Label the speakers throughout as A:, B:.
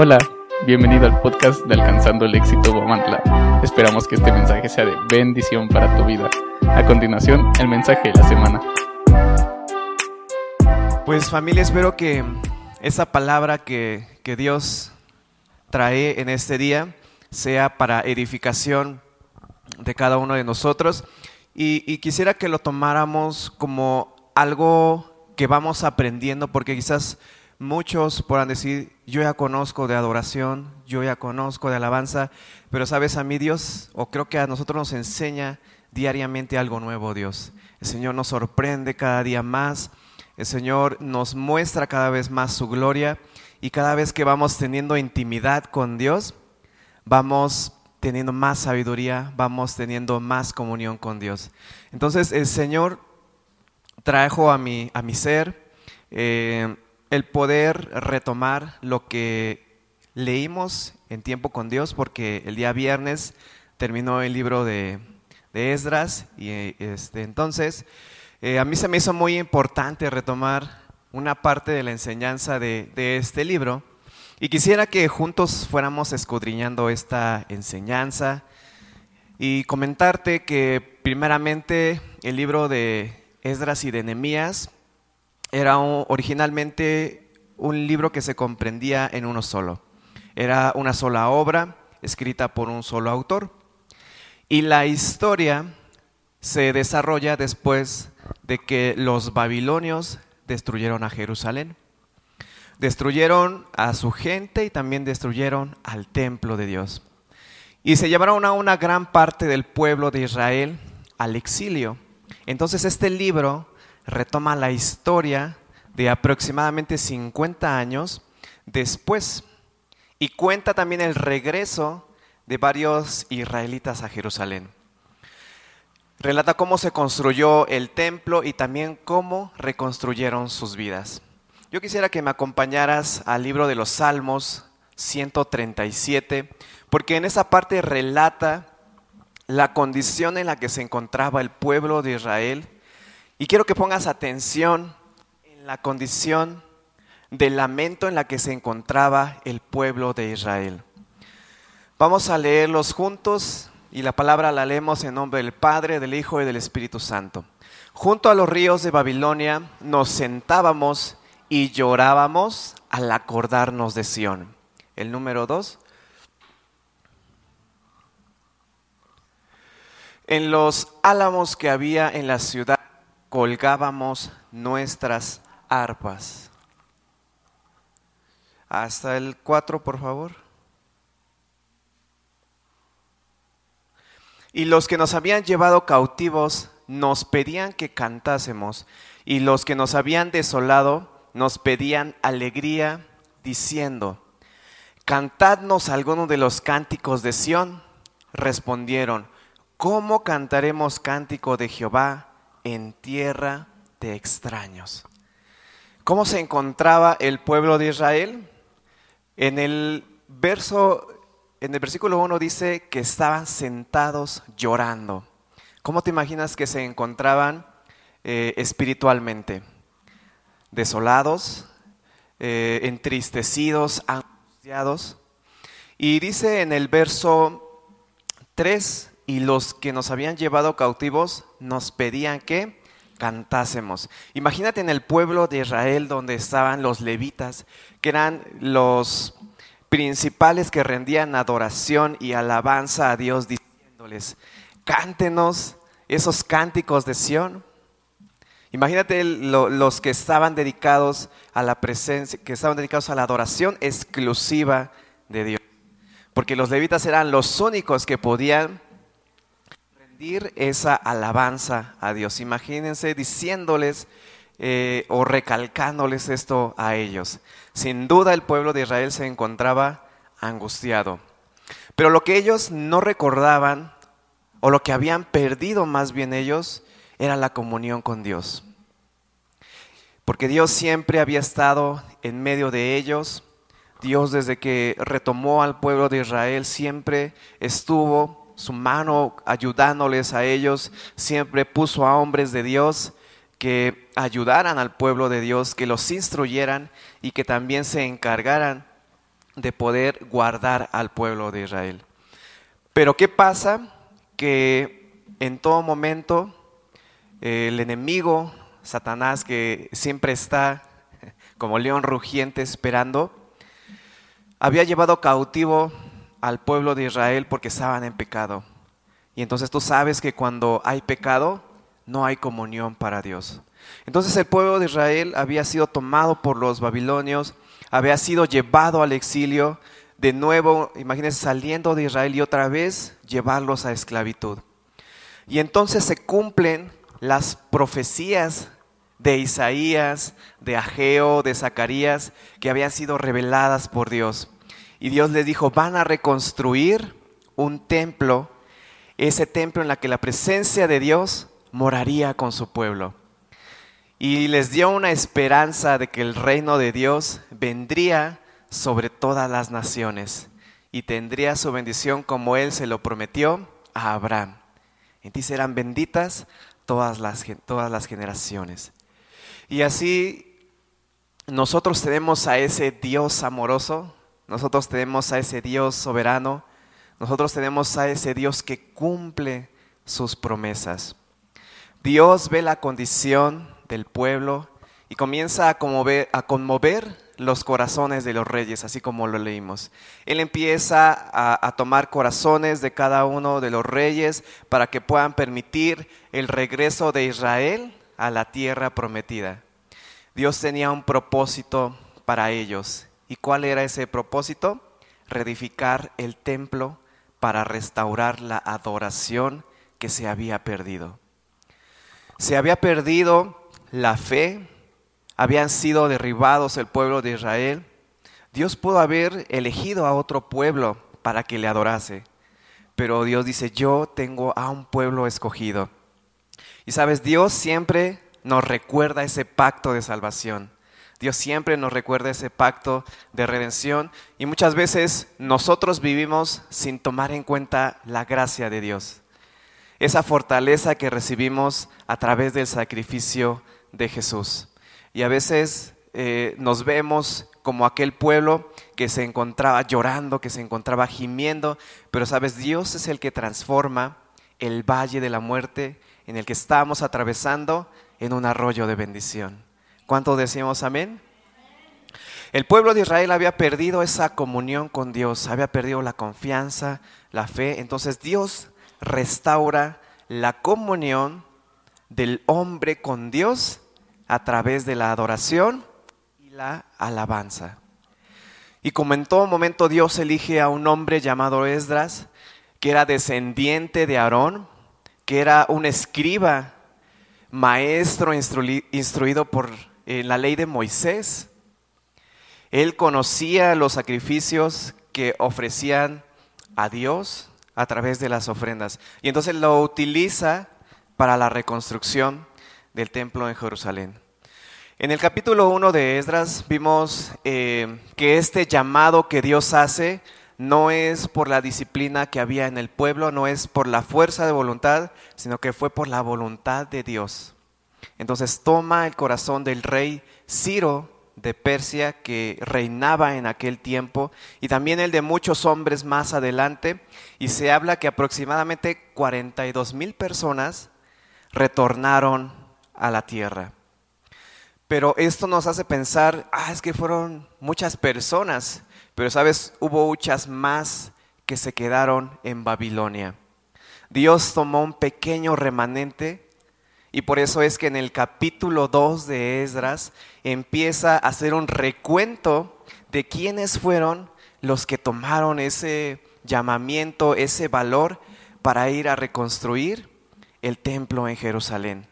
A: Hola, bienvenido al podcast de Alcanzando el Éxito Guamantla. Esperamos que este mensaje sea de bendición para tu vida. A continuación, el mensaje de la semana.
B: Pues familia, espero que esa palabra que, que Dios trae en este día sea para edificación de cada uno de nosotros. Y, y quisiera que lo tomáramos como algo que vamos aprendiendo, porque quizás muchos puedan decir, yo ya conozco de adoración, yo ya conozco de alabanza, pero sabes, a mí Dios, o creo que a nosotros nos enseña diariamente algo nuevo Dios. El Señor nos sorprende cada día más, el Señor nos muestra cada vez más su gloria y cada vez que vamos teniendo intimidad con Dios, vamos teniendo más sabiduría, vamos teniendo más comunión con Dios. Entonces el Señor trajo a mi, a mi ser eh, el poder retomar lo que leímos en tiempo con Dios, porque el día viernes terminó el libro de, de Esdras y este, entonces eh, a mí se me hizo muy importante retomar una parte de la enseñanza de, de este libro. Y quisiera que juntos fuéramos escudriñando esta enseñanza y comentarte que primeramente el libro de Esdras y de Nehemías era originalmente un libro que se comprendía en uno solo. Era una sola obra escrita por un solo autor. Y la historia se desarrolla después de que los babilonios destruyeron a Jerusalén. Destruyeron a su gente y también destruyeron al templo de Dios. Y se llevaron a una gran parte del pueblo de Israel al exilio. Entonces este libro retoma la historia de aproximadamente 50 años después y cuenta también el regreso de varios israelitas a Jerusalén. Relata cómo se construyó el templo y también cómo reconstruyeron sus vidas. Yo quisiera que me acompañaras al libro de los Salmos 137, porque en esa parte relata la condición en la que se encontraba el pueblo de Israel y quiero que pongas atención en la condición de lamento en la que se encontraba el pueblo de Israel. Vamos a leerlos juntos y la palabra la leemos en nombre del Padre, del Hijo y del Espíritu Santo. Junto a los ríos de Babilonia nos sentábamos y llorábamos al acordarnos de Sión. El número dos. En los álamos que había en la ciudad colgábamos nuestras arpas. Hasta el 4, por favor. Y los que nos habían llevado cautivos nos pedían que cantásemos, y los que nos habían desolado nos pedían alegría, diciendo, Cantadnos alguno de los cánticos de Sión. Respondieron, ¿cómo cantaremos cántico de Jehová en tierra de extraños? ¿Cómo se encontraba el pueblo de Israel? En el verso, en el versículo 1 dice que estaban sentados llorando. ¿Cómo te imaginas que se encontraban eh, espiritualmente? Desolados, eh, entristecidos, angustiados. Y dice en el verso 3, y los que nos habían llevado cautivos nos pedían que cantásemos. Imagínate en el pueblo de Israel donde estaban los levitas, que eran los principales que rendían adoración y alabanza a Dios diciéndoles, cántenos esos cánticos de Sión. Imagínate lo- los que estaban dedicados a la presencia, que estaban dedicados a la adoración exclusiva de Dios. Porque los levitas eran los únicos que podían esa alabanza a Dios. Imagínense diciéndoles eh, o recalcándoles esto a ellos. Sin duda el pueblo de Israel se encontraba angustiado. Pero lo que ellos no recordaban, o lo que habían perdido más bien ellos, era la comunión con Dios. Porque Dios siempre había estado en medio de ellos. Dios desde que retomó al pueblo de Israel siempre estuvo su mano ayudándoles a ellos, siempre puso a hombres de Dios que ayudaran al pueblo de Dios, que los instruyeran y que también se encargaran de poder guardar al pueblo de Israel. Pero ¿qué pasa? Que en todo momento el enemigo, Satanás, que siempre está como león rugiente esperando, había llevado cautivo al pueblo de Israel porque estaban en pecado. Y entonces tú sabes que cuando hay pecado, no hay comunión para Dios. Entonces el pueblo de Israel había sido tomado por los babilonios, había sido llevado al exilio, de nuevo, imagínense, saliendo de Israel y otra vez llevarlos a esclavitud. Y entonces se cumplen las profecías de Isaías, de Ageo, de Zacarías, que habían sido reveladas por Dios. Y Dios les dijo, van a reconstruir un templo, ese templo en la que la presencia de Dios moraría con su pueblo. Y les dio una esperanza de que el reino de Dios vendría sobre todas las naciones y tendría su bendición como Él se lo prometió a Abraham. En ti serán benditas todas las, todas las generaciones. Y así nosotros tenemos a ese Dios amoroso, nosotros tenemos a ese Dios soberano, nosotros tenemos a ese Dios que cumple sus promesas. Dios ve la condición del pueblo y comienza a conmover, los corazones de los reyes, así como lo leímos. Él empieza a, tomar corazones de cada uno de los reyes para que puedan permitir el regreso de Israel a la tierra prometida. Dios tenía un propósito para ellos. ¿Y cuál era ese propósito? Reedificar el templo para restaurar la adoración que se había perdido. Se había perdido la fe, habían sido derribados el pueblo de Israel. Dios pudo haber elegido a otro pueblo para que le adorase, pero Dios dice, yo tengo a un pueblo escogido. Y sabes, Dios siempre nos recuerda ese pacto de salvación. Dios siempre nos recuerda ese pacto de redención y muchas veces nosotros vivimos sin tomar en cuenta la gracia de Dios esa fortaleza que recibimos a través del sacrificio de Jesús. Y a veces eh, nos vemos como aquel pueblo que se encontraba llorando, que se encontraba gimiendo, pero sabes, Dios es el que transforma el valle de la muerte en el que estamos atravesando en un arroyo de bendición. ¿Cuánto decimos amén? El pueblo de Israel había perdido esa comunión con Dios, había perdido la confianza, la fe. Entonces Dios restaura la comunión del hombre con Dios a través de la adoración y la alabanza. Y como en todo momento Dios elige a un hombre llamado Esdras, que era descendiente de Aarón, que era un escriba, maestro instruido por eh, la ley de Moisés. Él conocía los sacrificios que ofrecían a Dios a través de las ofrendas. Y entonces lo utiliza para la reconstrucción del templo en Jerusalén. En el capítulo 1 de Esdras vimos eh, que este llamado que Dios hace no es por la disciplina que había en el pueblo, no es por la fuerza de voluntad, sino que fue por la voluntad de Dios. Entonces toma el corazón del rey Ciro de Persia que reinaba en aquel tiempo y también el de muchos hombres más adelante y se habla que aproximadamente 42 mil personas retornaron a la tierra. Pero esto nos hace pensar, ah, es que fueron muchas personas, pero sabes, hubo muchas más que se quedaron en Babilonia. Dios tomó un pequeño remanente y por eso es que en el capítulo 2 de Esdras empieza a hacer un recuento de quiénes fueron los que tomaron ese llamamiento, ese valor para ir a reconstruir el templo en Jerusalén.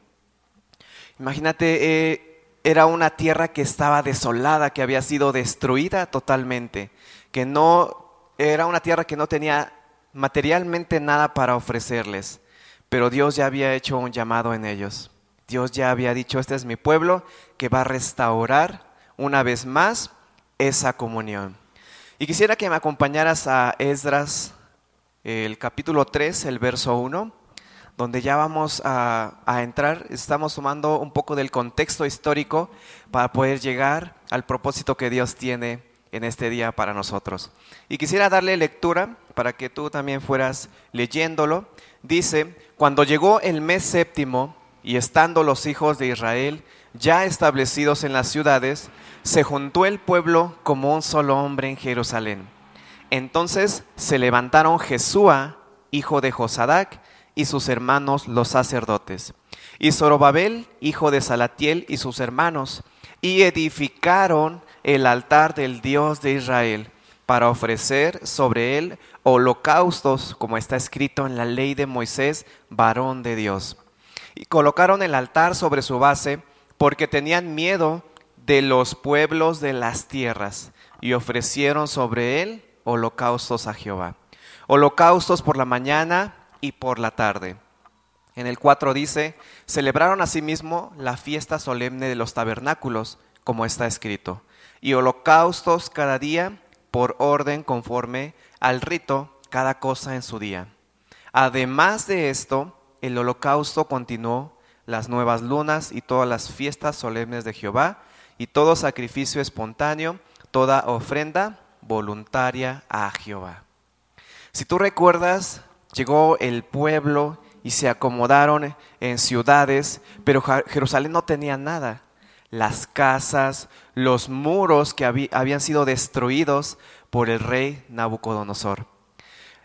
B: Imagínate, eh, era una tierra que estaba desolada, que había sido destruida totalmente, que no era una tierra que no tenía materialmente nada para ofrecerles. Pero Dios ya había hecho un llamado en ellos. Dios ya había dicho, este es mi pueblo que va a restaurar una vez más esa comunión. Y quisiera que me acompañaras a Esdras, el capítulo 3, el verso 1, donde ya vamos a, entrar, estamos tomando un poco del contexto histórico para poder llegar al propósito que Dios tiene en este día para nosotros. Y quisiera darle lectura para que tú también fueras leyéndolo. Dice, cuando llegó el mes séptimo y estando los hijos de Israel ya establecidos en las ciudades, se juntó el pueblo como un solo hombre en Jerusalén. Entonces se levantaron Jesúa, hijo de Josadac, y sus hermanos los sacerdotes, y Zorobabel, hijo de Salatiel, y sus hermanos, y edificaron el altar del Dios de Israel para ofrecer sobre él holocaustos, como está escrito en la ley de Moisés, varón de Dios. Y colocaron el altar sobre su base porque tenían miedo de los pueblos de las tierras y ofrecieron sobre él holocaustos a Jehová. Holocaustos por la mañana y por la tarde. En el 4 dice, celebraron asimismo la fiesta solemne de los tabernáculos, como está escrito, y holocaustos cada día por orden conforme al rito, cada cosa en su día. Además de esto, el holocausto continuó las nuevas lunas y todas las fiestas solemnes de Jehová, y todo sacrificio espontáneo, toda ofrenda voluntaria a Jehová. Si tú recuerdas, llegó el pueblo y se acomodaron en ciudades, pero Jerusalén no tenía nada. Las casas, los muros que habían sido destruidos por el rey Nabucodonosor.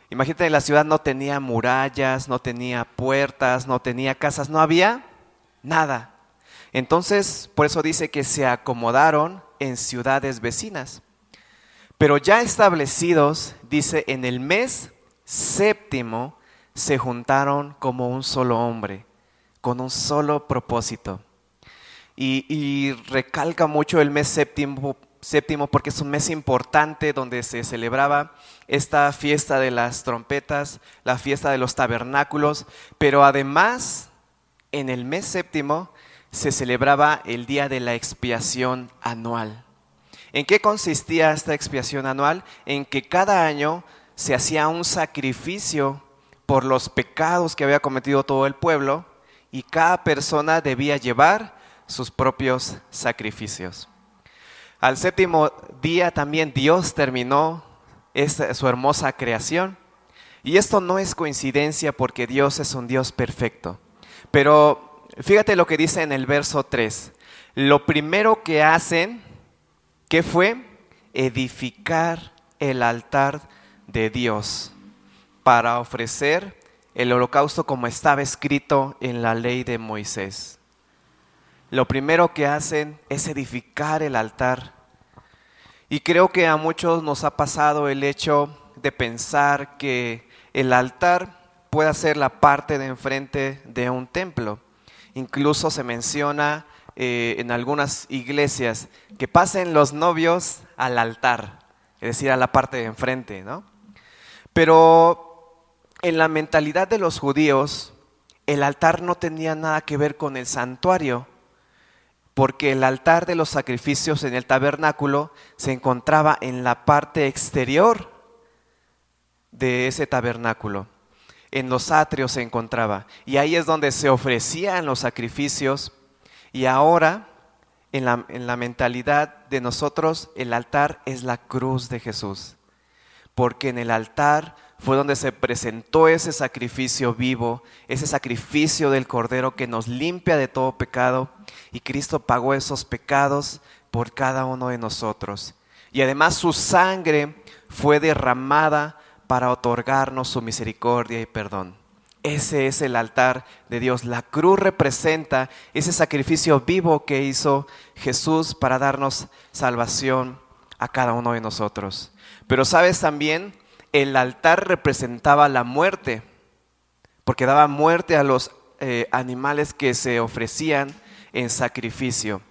B: Imagínate, la ciudad no tenía murallas, no tenía puertas, no tenía casas, no había nada. Entonces, por eso dice que se acomodaron en ciudades vecinas. Pero ya establecidos, dice, en el mes séptimo se juntaron como un solo hombre, con un solo propósito. Y, recalca mucho el mes séptimo, séptimo porque es un mes importante donde se celebraba esta fiesta de las trompetas, la fiesta de los tabernáculos, pero además en el mes séptimo se celebraba el día de la expiación anual. ¿En qué consistía esta expiación anual? En que cada año se hacía un sacrificio por los pecados que había cometido todo el pueblo y cada persona debía llevar sus propios sacrificios. Al séptimo día también Dios terminó su hermosa creación. Y esto no es coincidencia porque Dios es un Dios perfecto. Pero Fíjate lo que dice en el verso 3. Lo primero que hacen, ¿qué fue? Edificar el altar de Dios para ofrecer el holocausto como estaba escrito en la ley de Moisés. Lo primero que hacen es edificar el altar. Y creo que a muchos nos ha pasado el hecho de pensar que el altar puede ser la parte de enfrente de un templo. Incluso se menciona eh, en algunas iglesias que pasen los novios al altar, es decir, a la parte de enfrente, ¿no? Pero en la mentalidad de los judíos, el altar no tenía nada que ver con el santuario, porque el altar de los sacrificios en el tabernáculo se encontraba en la parte exterior de ese tabernáculo en los atrios se encontraba. Y ahí es donde se ofrecían los sacrificios. Y ahora, en la, en la mentalidad de nosotros, el altar es la cruz de Jesús. Porque en el altar fue donde se presentó ese sacrificio vivo, ese sacrificio del Cordero que nos limpia de todo pecado. Y Cristo pagó esos pecados por cada uno de nosotros. Y además su sangre fue derramada para otorgarnos su misericordia y perdón. Ese es el altar de Dios. La cruz representa ese sacrificio vivo que hizo Jesús para darnos salvación a cada uno de nosotros. Pero sabes también, el altar representaba la muerte, porque daba muerte a los eh, animales que se ofrecían en sacrificio.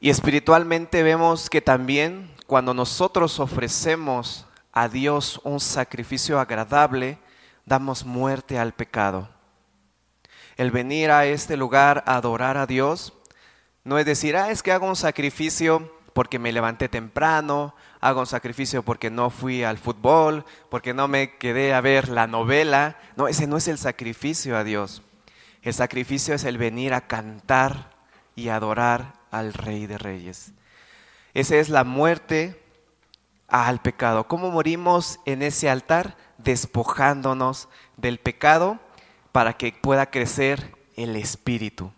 B: Y espiritualmente vemos que también cuando nosotros ofrecemos a Dios un sacrificio agradable, damos muerte al pecado. El venir a este lugar a adorar a Dios no es decir, ah, es que hago un sacrificio porque me levanté temprano, hago un sacrificio porque no fui al fútbol, porque no me quedé a ver la novela. No, ese no es el sacrificio a Dios. El sacrificio es el venir a cantar y adorar al Rey de Reyes. Esa es la muerte al pecado. ¿Cómo morimos en ese altar? Despojándonos del pecado para que pueda crecer el espíritu.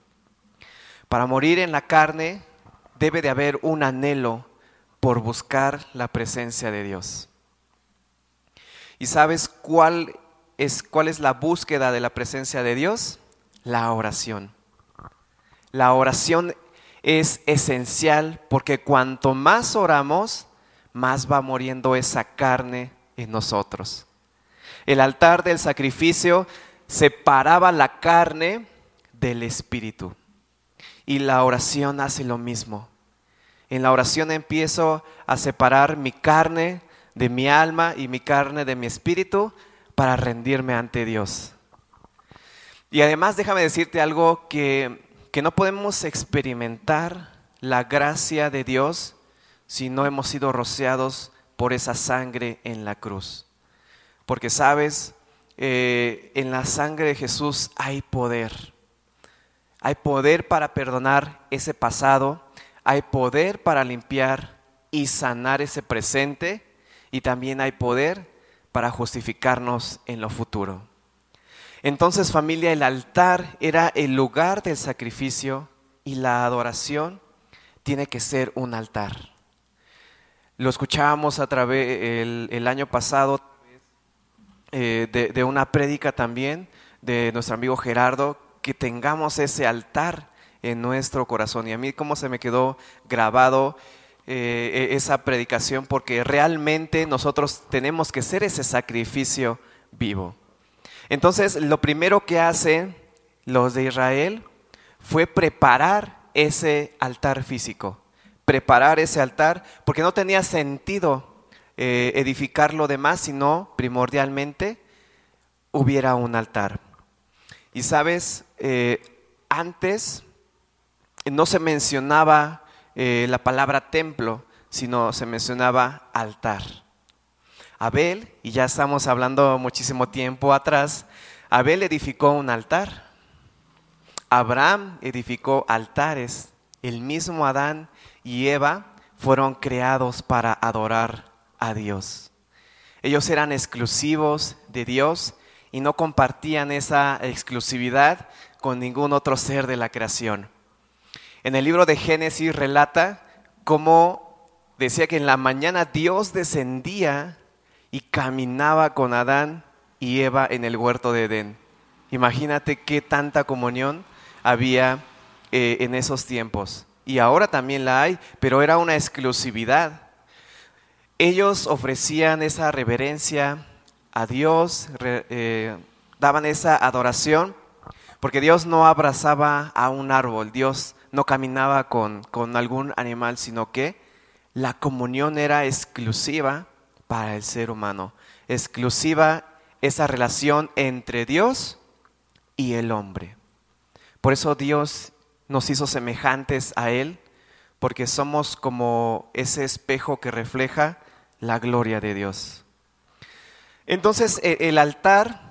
B: Para morir en la carne debe de haber un anhelo por buscar la presencia de Dios. ¿Y sabes cuál es, cuál es la búsqueda de la presencia de Dios? La oración. La oración es esencial porque cuanto más oramos, más va muriendo esa carne en nosotros. El altar del sacrificio separaba la carne del espíritu. Y la oración hace lo mismo. En la oración empiezo a separar mi carne de mi alma y mi carne de mi espíritu para rendirme ante Dios. Y además déjame decirte algo que, que no podemos experimentar la gracia de Dios si no hemos sido rociados por esa sangre en la cruz. Porque sabes, eh, en la sangre de Jesús hay poder. Hay poder para perdonar ese pasado, hay poder para limpiar y sanar ese presente y también hay poder para justificarnos en lo futuro. Entonces familia, el altar era el lugar del sacrificio y la adoración tiene que ser un altar. Lo escuchábamos a través el año pasado eh, de, una prédica también de nuestro amigo Gerardo, que tengamos ese altar en nuestro corazón. Y a mí como se me quedó grabado eh, e, esa predicación, porque realmente nosotros tenemos que ser ese sacrificio vivo. Entonces, lo primero que hacen los de Israel fue preparar ese altar físico, preparar ese altar, porque no tenía sentido eh, edificar lo demás, sino primordialmente hubiera un altar. Y sabes, eh, antes no se mencionaba eh, la palabra templo, sino se mencionaba altar. Abel, y ya estamos hablando muchísimo tiempo atrás, Abel edificó un altar. Abraham edificó altares. El mismo Adán y Eva fueron creados para adorar a Dios. Ellos eran exclusivos de Dios y no compartían esa exclusividad con ningún otro ser de la creación. En el libro de Génesis relata cómo decía que en la mañana Dios descendía y caminaba con Adán y Eva en el huerto de Edén. Imagínate qué tanta comunión había eh, en esos tiempos. Y ahora también la hay, pero era una exclusividad ellos ofrecían esa reverencia a Dios, eh, daban esa adoración, porque Dios no abrazaba a un árbol, Dios no caminaba con, con algún animal, sino que la comunión era exclusiva para el ser humano, exclusiva esa relación entre Dios y el hombre. Por eso Dios nos hizo semejantes a Él, porque somos como ese espejo que refleja la gloria de Dios. Entonces e, el altar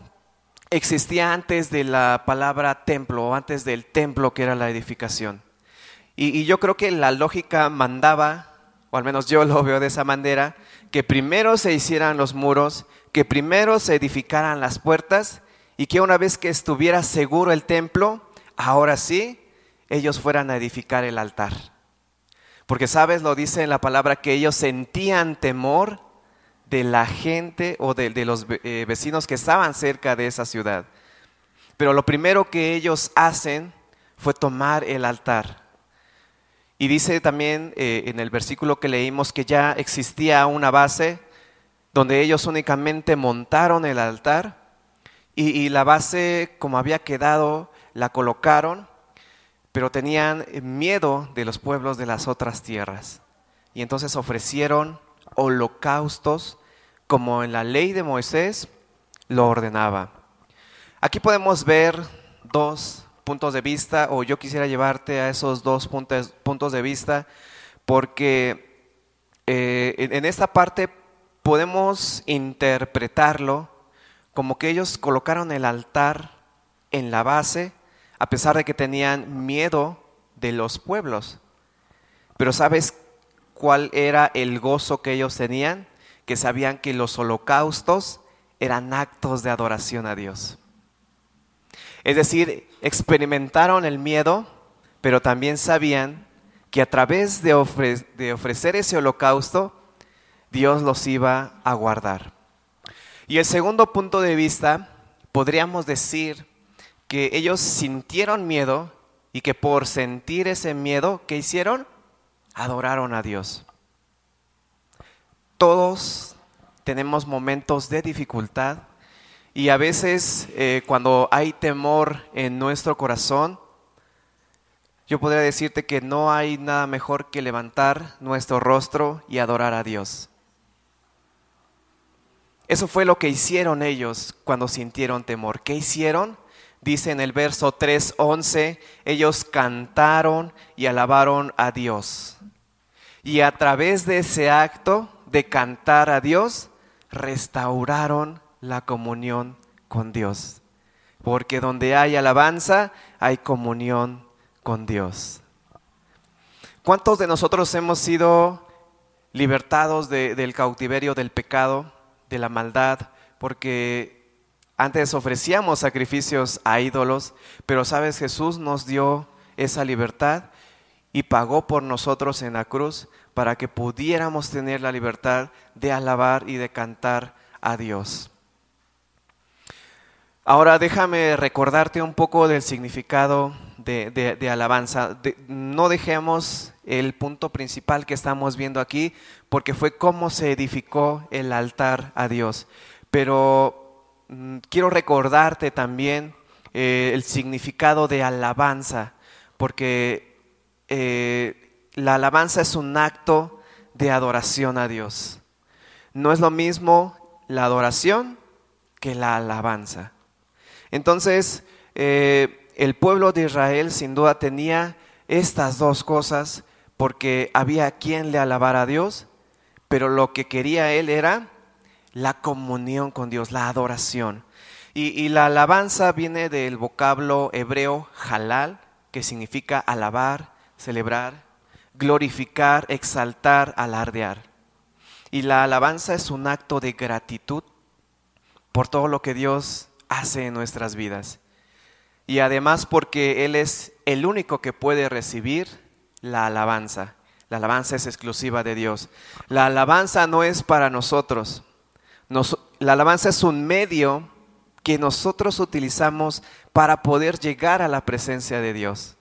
B: existía antes de la palabra templo, antes del templo que era la edificación. Y, yo creo que la lógica mandaba, o al menos yo lo veo de esa manera, que primero se hicieran los muros, que primero se edificaran las puertas y que una vez que estuviera seguro el templo, ahora sí, ellos fueran a edificar el altar. Porque sabes, lo dice en la palabra que ellos sentían temor de la gente o de, los eh, vecinos que estaban cerca de esa ciudad. Pero lo primero que ellos hacen fue tomar el altar. Y dice también eh, en el versículo que leímos que ya existía una base donde ellos únicamente montaron el altar y la base como había quedado la colocaron pero tenían miedo de los pueblos de las otras tierras. Y entonces ofrecieron holocaustos como en la ley de Moisés lo ordenaba. Aquí podemos ver dos puntos de vista, o yo quisiera llevarte a esos dos puntos, de vista, porque eh, en esta parte podemos interpretarlo como que ellos colocaron el altar en la base a pesar de que tenían miedo de los pueblos. Pero sabes, cuál era el gozo que ellos tenían, que sabían que los holocaustos eran actos de adoración a Dios. Es decir, experimentaron el miedo, pero también sabían que a través de, ofrecer ese holocausto, Dios los iba a guardar. Y el segundo punto de vista, podríamos decir que ellos sintieron miedo y que por sentir ese miedo, ¿qué hicieron? Adoraron a Dios. Todos tenemos momentos de dificultad y a veces eh, cuando hay temor en nuestro corazón, yo podría decirte que no hay nada mejor que levantar nuestro rostro y adorar a Dios. Eso fue lo que hicieron ellos cuando sintieron temor. ¿Qué hicieron? Dice en el verso 3:11, ellos cantaron y alabaron a Dios. Y a través de ese acto de cantar a Dios, restauraron la comunión con Dios. Porque donde hay alabanza, hay comunión con Dios. ¿Cuántos de nosotros hemos sido libertados del cautiverio del pecado, de la maldad? Porque antes ofrecíamos sacrificios a ídolos, pero sabes, Jesús nos dio esa libertad y pagó por nosotros en la cruz para que pudiéramos tener la libertad de alabar y de cantar a Dios. Ahora déjame recordarte un poco del significado de, alabanza. no dejemos el punto principal que estamos viendo aquí, porque fue cómo se edificó el altar a Dios. Pero mm, quiero recordarte también eh, el significado de alabanza, porque eh, la alabanza es un acto de adoración a Dios. No es lo mismo la adoración que la alabanza. Entonces, eh, el pueblo de Israel sin duda tenía estas dos cosas porque había quien le alabara a Dios, pero lo que quería él era la comunión con Dios, la adoración. Y, la alabanza viene del vocablo hebreo halal, que significa alabar, celebrar, glorificar, exaltar, alardear. Y la alabanza es un acto de gratitud por todo lo que Dios hace en nuestras vidas. Y además porque Él es el único que puede recibir la alabanza. La alabanza es exclusiva de Dios. La alabanza no es para nosotros. la alabanza es un medio que nosotros utilizamos para poder llegar a la presencia de Dios.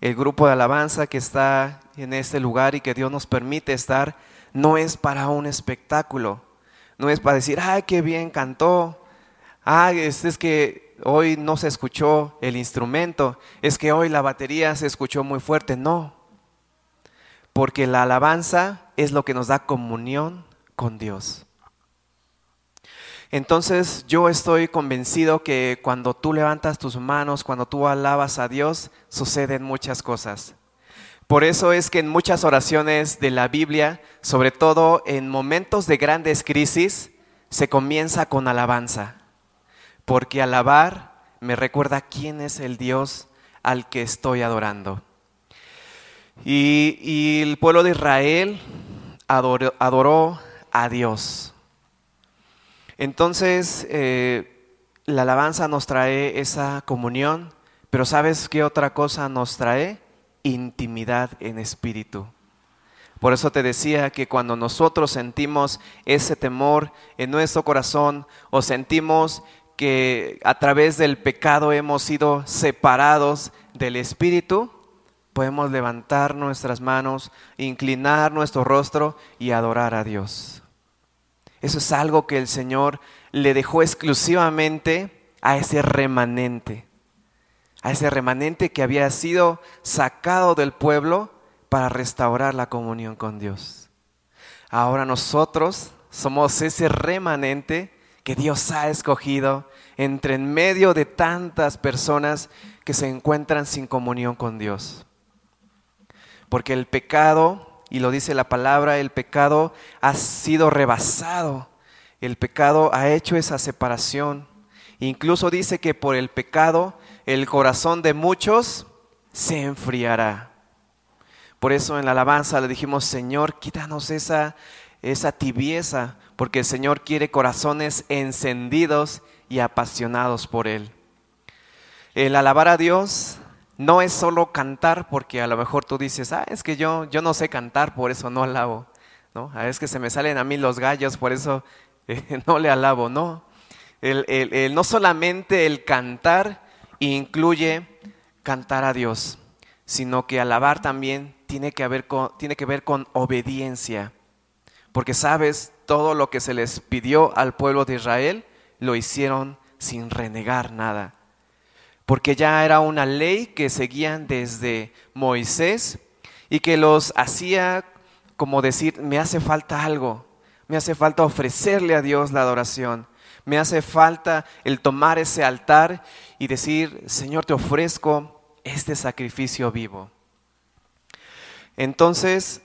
B: El grupo de alabanza que está en este lugar y que Dios nos permite estar no es para un espectáculo. No es para decir, ay, qué bien cantó, ah, es, que hoy no se escuchó el instrumento, es que hoy la batería se escuchó muy fuerte. No, porque la alabanza es lo que nos da comunión con Dios. Entonces yo estoy convencido que cuando tú levantas tus manos, cuando tú alabas a Dios, suceden muchas cosas. Por eso es que en muchas oraciones de la Biblia, sobre todo en momentos de grandes crisis, se comienza con alabanza porque alabar me recuerda quién es el Dios al que estoy adorando. Y, el pueblo de Israel adoró, a Dios. Entonces, eh, la alabanza nos trae esa comunión, pero ¿sabes qué otra cosa nos trae? Intimidad en espíritu. Por eso te decía que cuando nosotros sentimos ese temor en nuestro corazón o sentimos que a través del pecado hemos sido separados del Espíritu, podemos levantar nuestras manos, inclinar nuestro rostro y adorar a Dios. Eso es algo que el Señor le dejó exclusivamente a ese remanente, a ese remanente que había sido sacado del pueblo para restaurar la comunión con Dios. Ahora nosotros somos ese remanente que Dios ha escogido entre en medio de tantas personas que se encuentran sin comunión con Dios. Porque el pecado, y lo dice la palabra, el pecado ha sido rebasado. El pecado ha hecho esa separación. Incluso dice que por el pecado el corazón de muchos se enfriará. Por eso en la alabanza le dijimos, Señor, quítanos esa, esa tibieza, porque el Señor quiere corazones encendidos y apasionados por Él. El alabar a Dios no es solo cantar, porque a lo mejor tú dices, ah, es que yo, yo no sé cantar, por eso no alabo. ¿no? Ah, es que se me salen a mí los gallos, por eso eh, no le alabo. No, el, no solamente el cantar incluye cantar a Dios, sino que alabar también tiene que, haber tiene que ver con obediencia. Porque sabes, todo lo que se les pidió al pueblo de Israel lo hicieron sin renegar nada. Porque ya era una ley que seguían desde Moisés y que los hacía como decir, me hace falta algo, me hace falta ofrecerle a Dios la adoración, me hace falta el tomar ese altar y decir, Señor, te ofrezco este sacrificio vivo. Entonces,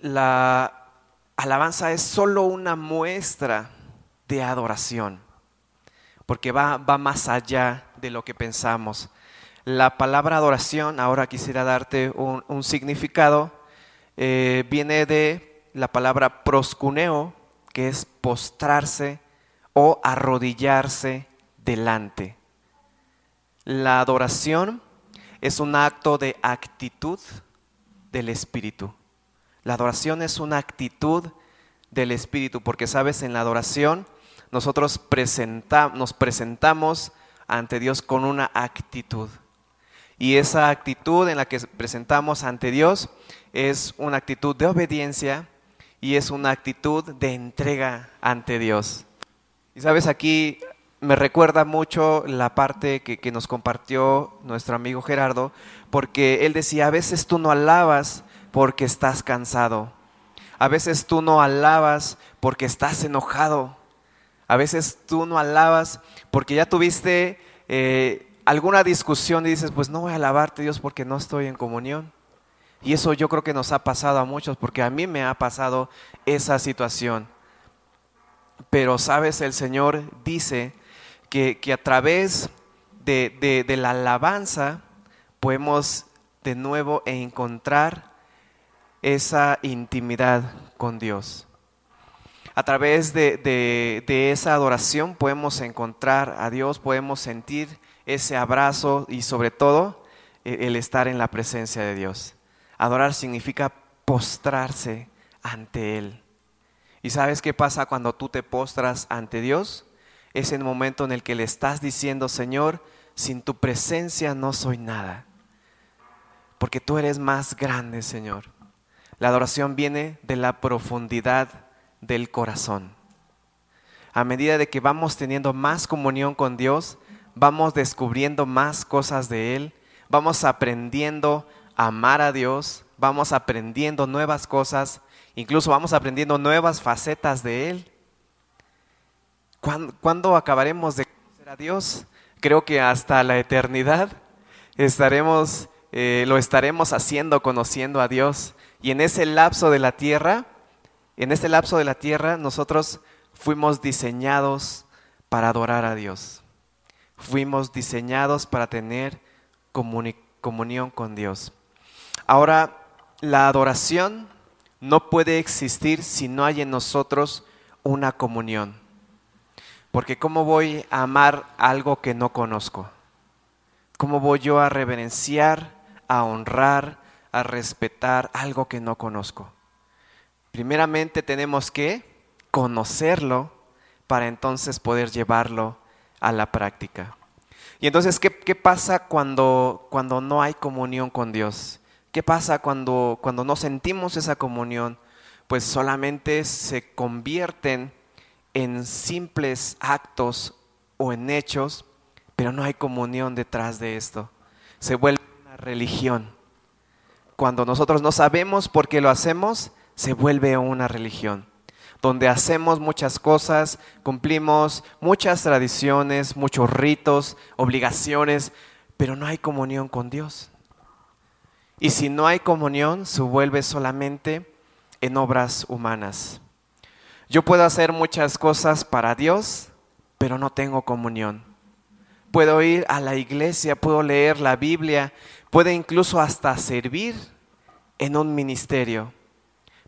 B: la alabanza es solo una muestra de adoración, porque va, va más allá de lo que pensamos. La palabra adoración, ahora quisiera darte un, significado, eh, viene de la palabra proscuneo, que es postrarse o arrodillarse delante. La adoración es un acto de actitud del Espíritu. La adoración es una actitud del Espíritu, porque sabes, en la adoración nosotros nos presentamos ante Dios con una actitud. Y esa actitud en la que presentamos ante Dios es una actitud de obediencia y es una actitud de entrega ante Dios. Y sabes, aquí me recuerda mucho la parte que, nos compartió nuestro amigo Gerardo, porque él decía, a veces tú no alabas porque estás cansado, a veces tú no alabas porque estás enojado, a veces tú no alabas porque ya tuviste eh, alguna discusión y dices, pues no voy a alabarte Dios porque no estoy en comunión. Y eso yo creo que nos ha pasado a muchos, porque a mí me ha pasado esa situación. Pero sabes, el Señor dice que, a través de, la alabanza podemos de nuevo encontrar esa intimidad con Dios. A través de, esa adoración podemos encontrar a Dios, podemos sentir ese abrazo y sobre todo e, el estar en la presencia de Dios. Adorar significa postrarse ante Él. ¿Y sabes qué pasa cuando tú te postras ante Dios? es el momento en el que le estás diciendo, Señor, sin tu presencia no soy nada, porque tú eres más grande, Señor. La adoración viene de la profundidad del corazón. A medida de que vamos teniendo más comunión con Dios, vamos descubriendo más cosas de Él, vamos aprendiendo a amar a Dios, vamos aprendiendo nuevas cosas, incluso vamos aprendiendo nuevas facetas de Él. ¿Cuándo, acabaremos de conocer a Dios? Creo que hasta la eternidad estaremos, eh, lo estaremos haciendo, conociendo a Dios. Y en ese lapso de la tierra, en ese lapso de la tierra, nosotros fuimos diseñados para adorar a Dios. Fuimos diseñados para tener comunión con Dios. Ahora, la adoración no puede existir si no hay en nosotros una comunión. Porque ¿cómo voy a amar algo que no conozco? ¿Cómo voy yo a reverenciar, a honrar, a respetar algo que no conozco? Primeramente tenemos que conocerlo para entonces poder llevarlo a la práctica. Y entonces, ¿qué, pasa cuando, cuando no hay comunión con Dios? ¿Qué pasa cuando, cuando no sentimos esa comunión? Pues solamente se convierten en simples actos o en hechos, pero no hay comunión detrás de esto. Se vuelve una religión. Cuando nosotros no sabemos por qué lo hacemos, se vuelve una religión, donde hacemos muchas cosas, cumplimos muchas tradiciones, muchos ritos, obligaciones, pero no hay comunión con Dios. Y si no hay comunión, se vuelve solamente en obras humanas. Yo puedo hacer muchas cosas para Dios, pero no tengo comunión. Puedo ir a la iglesia, puedo leer la Biblia, puedo incluso hasta servir en un ministerio,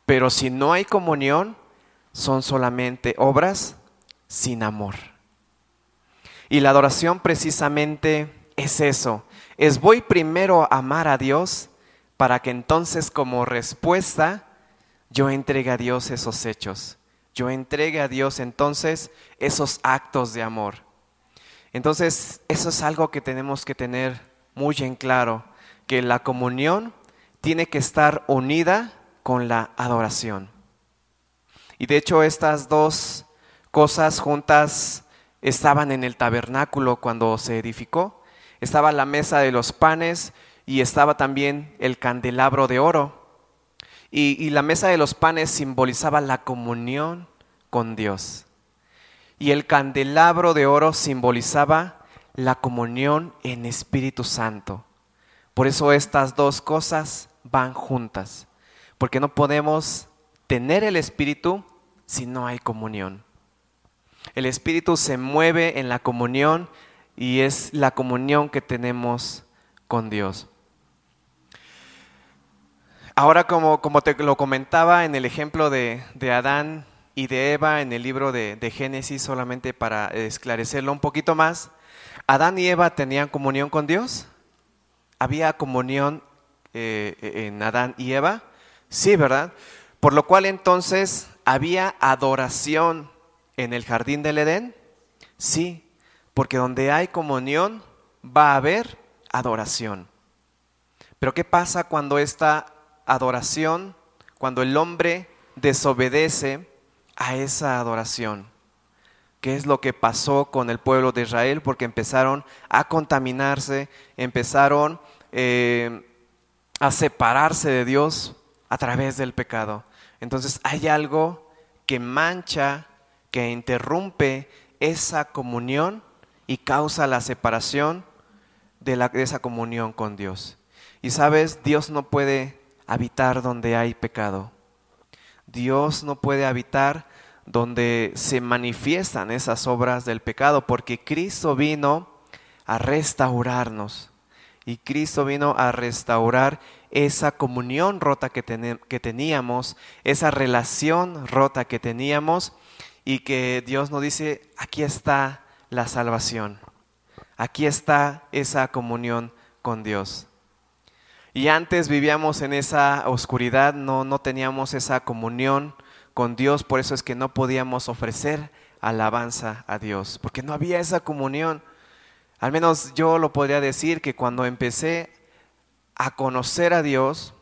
B: pero si no hay comunión, son solamente obras sin amor. Y la adoración precisamente es eso, es voy primero a amar a Dios para que entonces como respuesta yo entregue a Dios esos hechos, yo entregue a Dios entonces esos actos de amor. Entonces eso es algo que tenemos que tener muy en claro, que la comunión tiene que estar unida con la adoración. Y de hecho estas dos cosas juntas estaban en el tabernáculo cuando se edificó. Estaba la mesa de los panes y estaba también el candelabro de oro. Y, la mesa de los panes simbolizaba la comunión con Dios. Y el candelabro de oro simbolizaba la comunión en Espíritu Santo. Por eso estas dos cosas van juntas, porque no podemos tener el Espíritu si no hay comunión. El Espíritu se mueve en la comunión y es la comunión que tenemos con Dios. Ahora, como, como te lo comentaba en el ejemplo de, Adán y de Eva en el libro de, Génesis, solamente para esclarecerlo un poquito más, ¿Adán y Eva tenían comunión con Dios? ¿Había comunión eh, en Adán y Eva? Sí, ¿verdad? Por lo cual entonces había adoración en el jardín del Edén. Sí, porque donde hay comunión va a haber adoración. Pero ¿qué pasa cuando esta adoración, cuando el hombre desobedece a esa adoración. ¿Qué es lo que pasó con el pueblo de Israel? Porque empezaron a contaminarse, empezaron eh, a separarse de Dios a través del pecado. Entonces hay algo que mancha, que interrumpe esa comunión y causa la separación de, de esa comunión con Dios. Y sabes, Dios no puede habitar donde hay pecado. Dios no puede habitar donde se manifiestan esas obras del pecado, porque Cristo vino a restaurarnos. Y Cristo vino a restaurar esa comunión rota que, teníamos, esa relación rota que teníamos, y que Dios nos dice, aquí está la salvación, aquí está esa comunión con Dios. Y antes vivíamos en esa oscuridad, no, no teníamos esa comunión con Dios, por eso es que no podíamos ofrecer alabanza a Dios, porque no había esa comunión. Al menos yo lo podría decir que cuando empecé a conocer a Dios,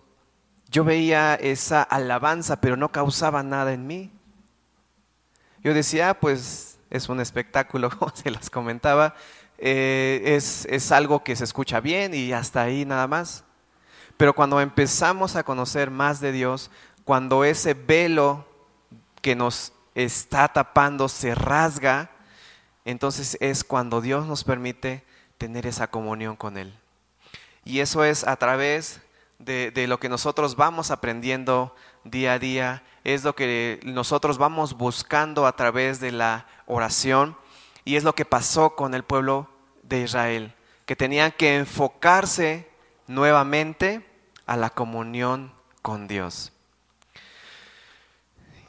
B: yo veía esa alabanza, pero no causaba nada en mí. Yo decía, ah, pues es un espectáculo, como se las comentaba, eh, es, es algo que se escucha bien y hasta ahí nada más. Pero cuando empezamos a conocer más de Dios, cuando ese velo que nos está tapando se rasga, entonces es cuando Dios nos permite tener esa comunión con Él. Y eso es a través de, lo que nosotros vamos aprendiendo día a día, es lo que nosotros vamos buscando a través de la oración y es lo que pasó con el pueblo de Israel, que tenían que enfocarse nuevamente a la comunión con Dios.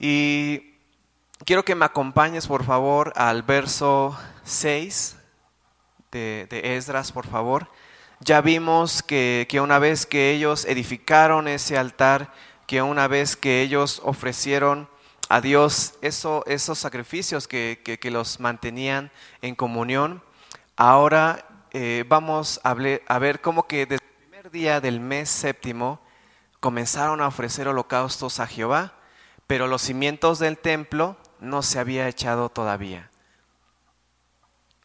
B: Y quiero que me acompañes, por favor, al verso 6 de, Esdras, por favor. Ya vimos que, una vez que ellos edificaron ese altar, que una vez que ellos ofrecieron a Dios eso, esos sacrificios que, los mantenían en comunión, ahora eh, vamos a, a ver cómo que desde día del mes séptimo comenzaron a ofrecer holocaustos a Jehová, pero los cimientos del templo no se había echado todavía.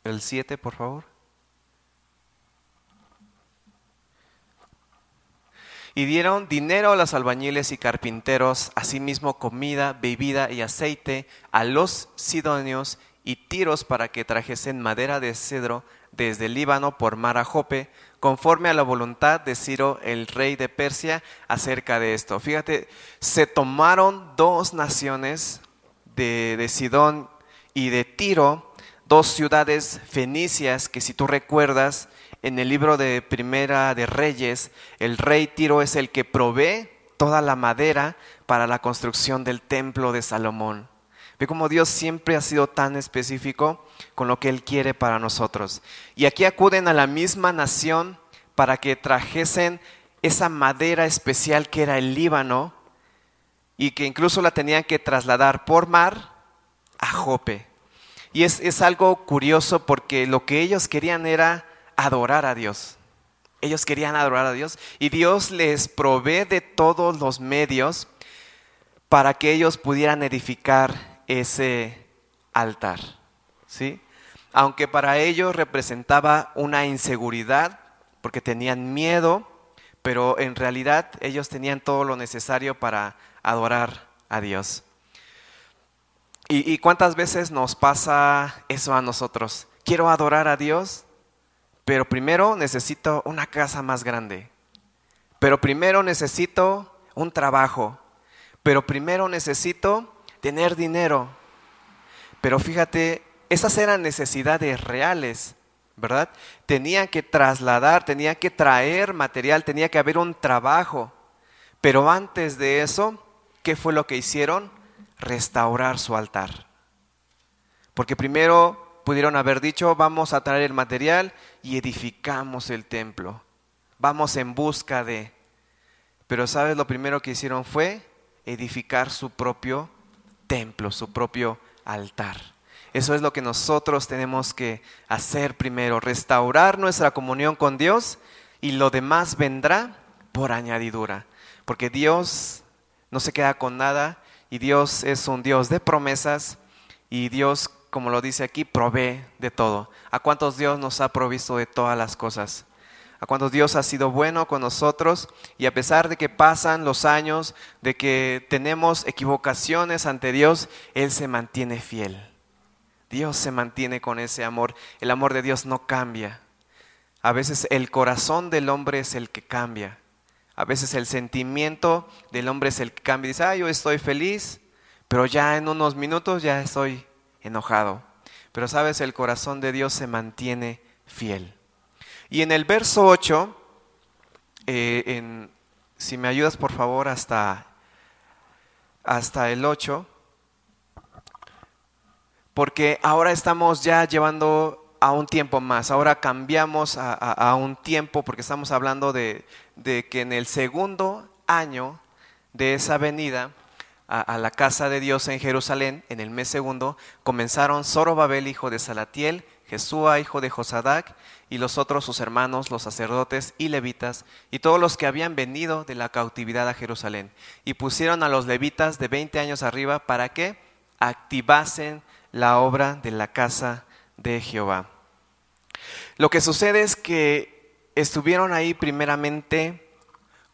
B: El 7, por favor. Y dieron dinero a los albañiles y carpinteros, asimismo comida, bebida y aceite a los sidonios y tiros para que trajesen madera de cedro desde Líbano por mar a Jope, conforme a la voluntad de Ciro, el rey de Persia, acerca de esto. Fíjate, se tomaron dos naciones de, de Sidón y de Tiro, dos ciudades fenicias que si tú recuerdas, en el libro de Primera de Reyes, el rey Tiro es el que provee toda la madera para la construcción del templo de Salomón. Ve cómo Dios siempre ha sido tan específico con lo que Él quiere para nosotros. Y aquí acuden a la misma nación para que trajesen esa madera especial que era el Líbano y que incluso la tenían que trasladar por mar a Jope. Y es, es algo curioso porque lo que ellos querían era adorar a Dios. Ellos querían adorar a Dios y Dios les provee de todos los medios para que ellos pudieran edificar ese altar. ¿Sí? Aunque para ellos representaba una inseguridad, porque tenían miedo, pero en realidad ellos tenían todo lo necesario para adorar a Dios. ¿Y, y cuántas veces nos pasa eso a nosotros? Quiero adorar a Dios, pero primero necesito una casa más grande. Pero primero necesito un trabajo. Pero primero necesito tener dinero. Pero fíjate, esas eran necesidades reales, ¿verdad? Tenía que trasladar, tenía que traer material, tenía que haber un trabajo. Pero antes de eso, ¿qué fue lo que hicieron? Restaurar su altar. Porque primero pudieron haber dicho, vamos a traer el material y edificamos el templo. Vamos en busca de... Pero sabes, lo primero que hicieron fue edificar su propio templo, su propio altar. Eso es lo que nosotros tenemos que hacer primero, restaurar nuestra comunión con Dios y lo demás vendrá por añadidura. Porque Dios no se queda con nada y Dios es un Dios de promesas y Dios como lo dice aquí, provee de todo. ¿A cuántos Dios nos ha provisto de todas las cosas? ¿A cuántos Dios ha sido bueno con nosotros? Y a pesar de que pasan los años, de que tenemos equivocaciones ante Dios, Él se mantiene fiel. Dios se mantiene con ese amor. El amor de Dios no cambia. A veces el corazón del hombre es el que cambia. A veces el sentimiento del hombre es el que cambia. Dice, ah, yo estoy feliz, pero ya en unos minutos ya estoy enojado. Pero sabes, el corazón de Dios se mantiene fiel. Y en el verso 8, eh, si me ayudas por favor hasta, hasta el 8, porque ahora estamos ya llevando a un tiempo más, ahora cambiamos a, un tiempo porque estamos hablando de, de que en el segundo año de esa venida, a, la casa de Dios en Jerusalén, en el mes segundo, comenzaron Zorobabel, hijo de Salatiel, Jesúa, hijo de Josadac, y los otros sus hermanos, los sacerdotes y levitas, y todos los que habían venido de la cautividad a Jerusalén. Y pusieron a los levitas de 20 años arriba para que activasen la obra de la casa de Jehová. Lo que sucede es que estuvieron ahí primeramente,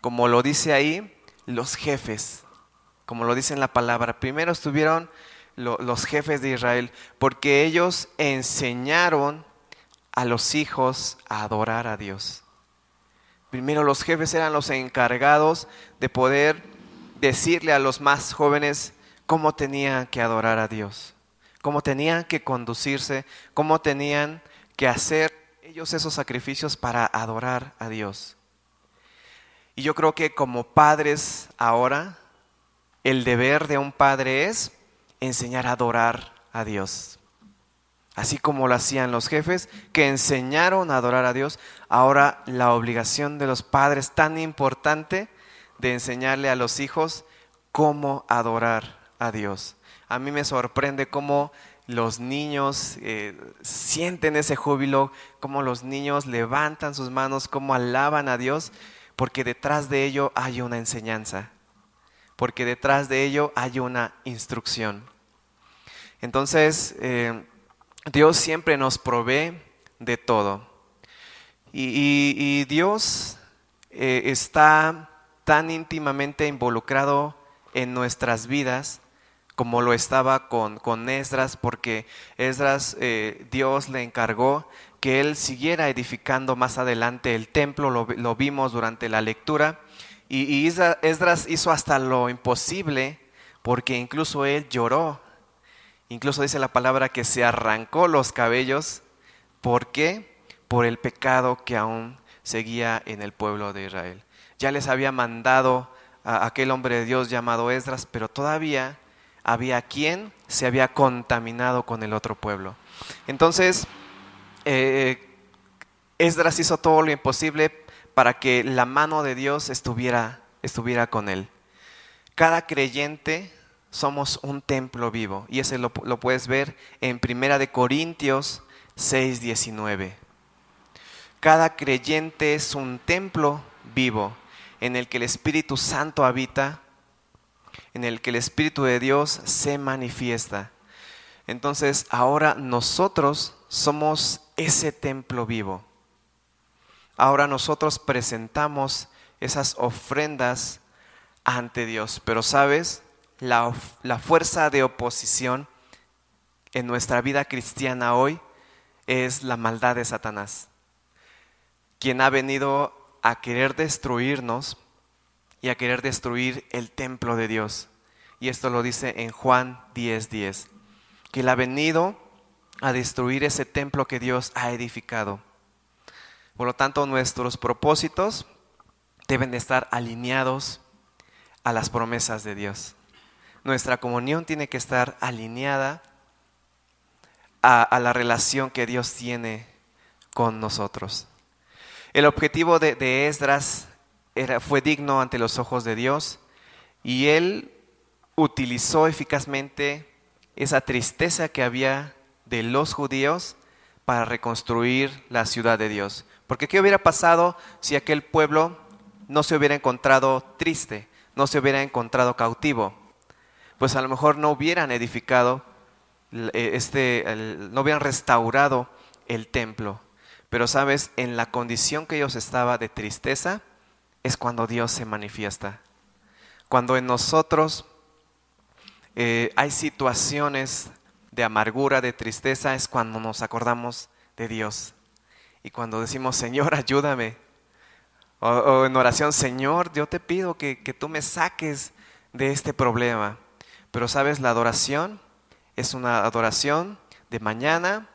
B: como lo dice ahí, los jefes como lo dice en la palabra. Primero estuvieron los jefes de Israel, porque ellos enseñaron a los hijos a adorar a Dios. Primero los jefes eran los encargados de poder decirle a los más jóvenes cómo tenían que adorar a Dios, cómo tenían que conducirse, cómo tenían que hacer ellos esos sacrificios para adorar a Dios. Y yo creo que como padres ahora el deber de un padre es enseñar a adorar a Dios. Así como lo hacían los jefes que enseñaron a adorar a Dios, ahora la obligación de los padres tan importante de enseñarle a los hijos cómo adorar a Dios. A mí me sorprende cómo los niños eh, sienten ese júbilo, cómo los niños levantan sus manos, cómo alaban a Dios, porque detrás de ello hay una enseñanza porque detrás de ello hay una instrucción. Entonces, eh, Dios siempre nos provee de todo. Y, Dios eh, está tan íntimamente involucrado en nuestras vidas como lo estaba con, con Esdras, porque Esdras eh, Dios le encargó que él siguiera edificando más adelante el templo, lo vimos durante la lectura, y, Esdras hizo hasta lo imposible porque incluso él lloró. Incluso dice la palabra que se arrancó los cabellos. ¿Por qué? Por el pecado que aún seguía en el pueblo de Israel. Ya les había mandado a aquel hombre de Dios llamado Esdras, pero todavía había quien se había contaminado con el otro pueblo. Entonces, eh, Esdras hizo todo lo imposible para que la mano de Dios estuviera, estuviera con él. Cada creyente somos un templo vivo y ese lo, puedes ver en Primera de Corintios 6, 19. Cada creyente es un templo vivo en el que el Espíritu Santo habita, en el que el Espíritu de Dios se manifiesta. Entonces ahora nosotros somos ese templo vivo. Ahora nosotros presentamos esas ofrendas ante Dios. Pero sabes, la, fuerza de oposición en nuestra vida cristiana hoy es la maldad de Satanás, quien ha venido a querer destruirnos y a querer destruir el templo de Dios. Y esto lo dice en Juan 10:10, 10, que él ha venido a destruir ese templo que Dios ha edificado. Por lo tanto, nuestros propósitos deben estar alineados a las promesas de Dios. Nuestra comunión tiene que estar alineada a, la relación que Dios tiene con nosotros. El objetivo de, Esdras fue digno ante los ojos de Dios y él utilizó eficazmente esa tristeza que había de los judíos para reconstruir la ciudad de Dios. Porque ¿qué hubiera pasado si aquel pueblo no se hubiera encontrado triste, no se hubiera encontrado cautivo? Pues a lo mejor no hubieran edificado, eh, este, no hubieran restaurado el templo. Pero sabes, en la condición que ellos estaban de tristeza, es cuando Dios se manifiesta. Cuando en nosotros eh, hay situaciones de amargura, de tristeza, es cuando nos acordamos de Dios. Y cuando decimos, Señor, ayúdame. O, en oración, Señor, yo te pido que, que tú me saques de este problema. Pero sabes, la adoración es una adoración de mañana,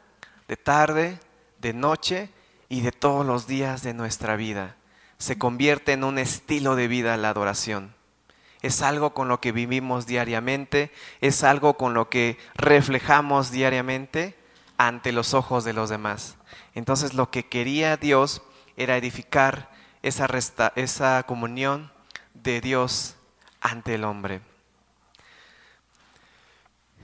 B: de tarde, de noche y de todos los días de nuestra vida. Se convierte en un estilo de vida la adoración. Es algo con lo que vivimos diariamente, es algo con lo que reflejamos diariamente ante los ojos de los demás. Entonces lo que quería Dios era edificar esa, esa comunión de Dios ante el hombre.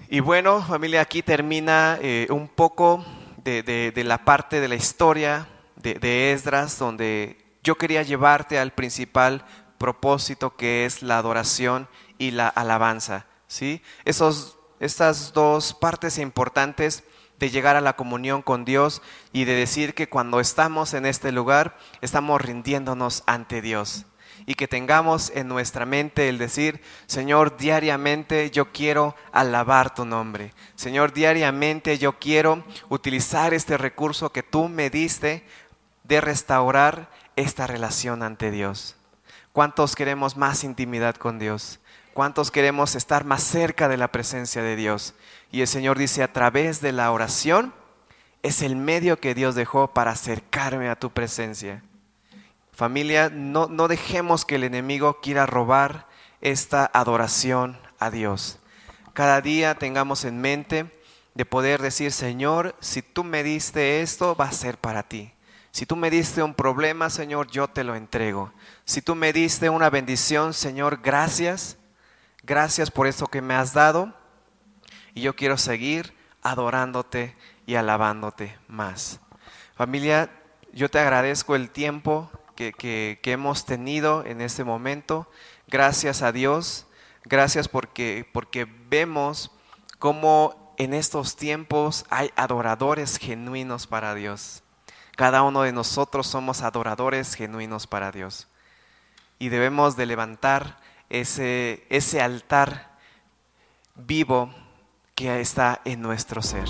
B: Y bueno, familia, aquí termina eh, un poco de, la parte de la historia de, de Esdras, donde yo quería llevarte al principal propósito que es la adoración y la alabanza. ¿sí? Esos, estas dos partes importantes de llegar a la comunión con Dios y de decir que cuando estamos en este lugar estamos rindiéndonos ante Dios y que tengamos en nuestra mente el decir, Señor, diariamente yo quiero alabar tu nombre. Señor, diariamente yo quiero utilizar este recurso que tú me diste de restaurar esta relación ante Dios. ¿Cuántos queremos más intimidad con Dios? ¿Cuántos queremos estar más cerca de la presencia de Dios? Y el Señor dice, a través de la oración es el medio que Dios dejó para acercarme a tu presencia. Familia, no, no dejemos que el enemigo quiera robar esta adoración a Dios. Cada día tengamos en mente de poder decir, Señor, si tú me diste esto, va a ser para ti. Si tú me diste un problema, Señor, yo te lo entrego. Si tú me diste una bendición, Señor, gracias. Gracias por eso que me has dado. Y yo quiero seguir adorándote y alabándote más. Familia, yo te agradezco el tiempo que, hemos tenido en este momento. Gracias a Dios. Gracias porque, porque vemos cómo en estos tiempos hay adoradores genuinos para Dios. Cada uno de nosotros somos adoradores genuinos para Dios. Y debemos de levantar ese, ese altar vivo que está en nuestro ser.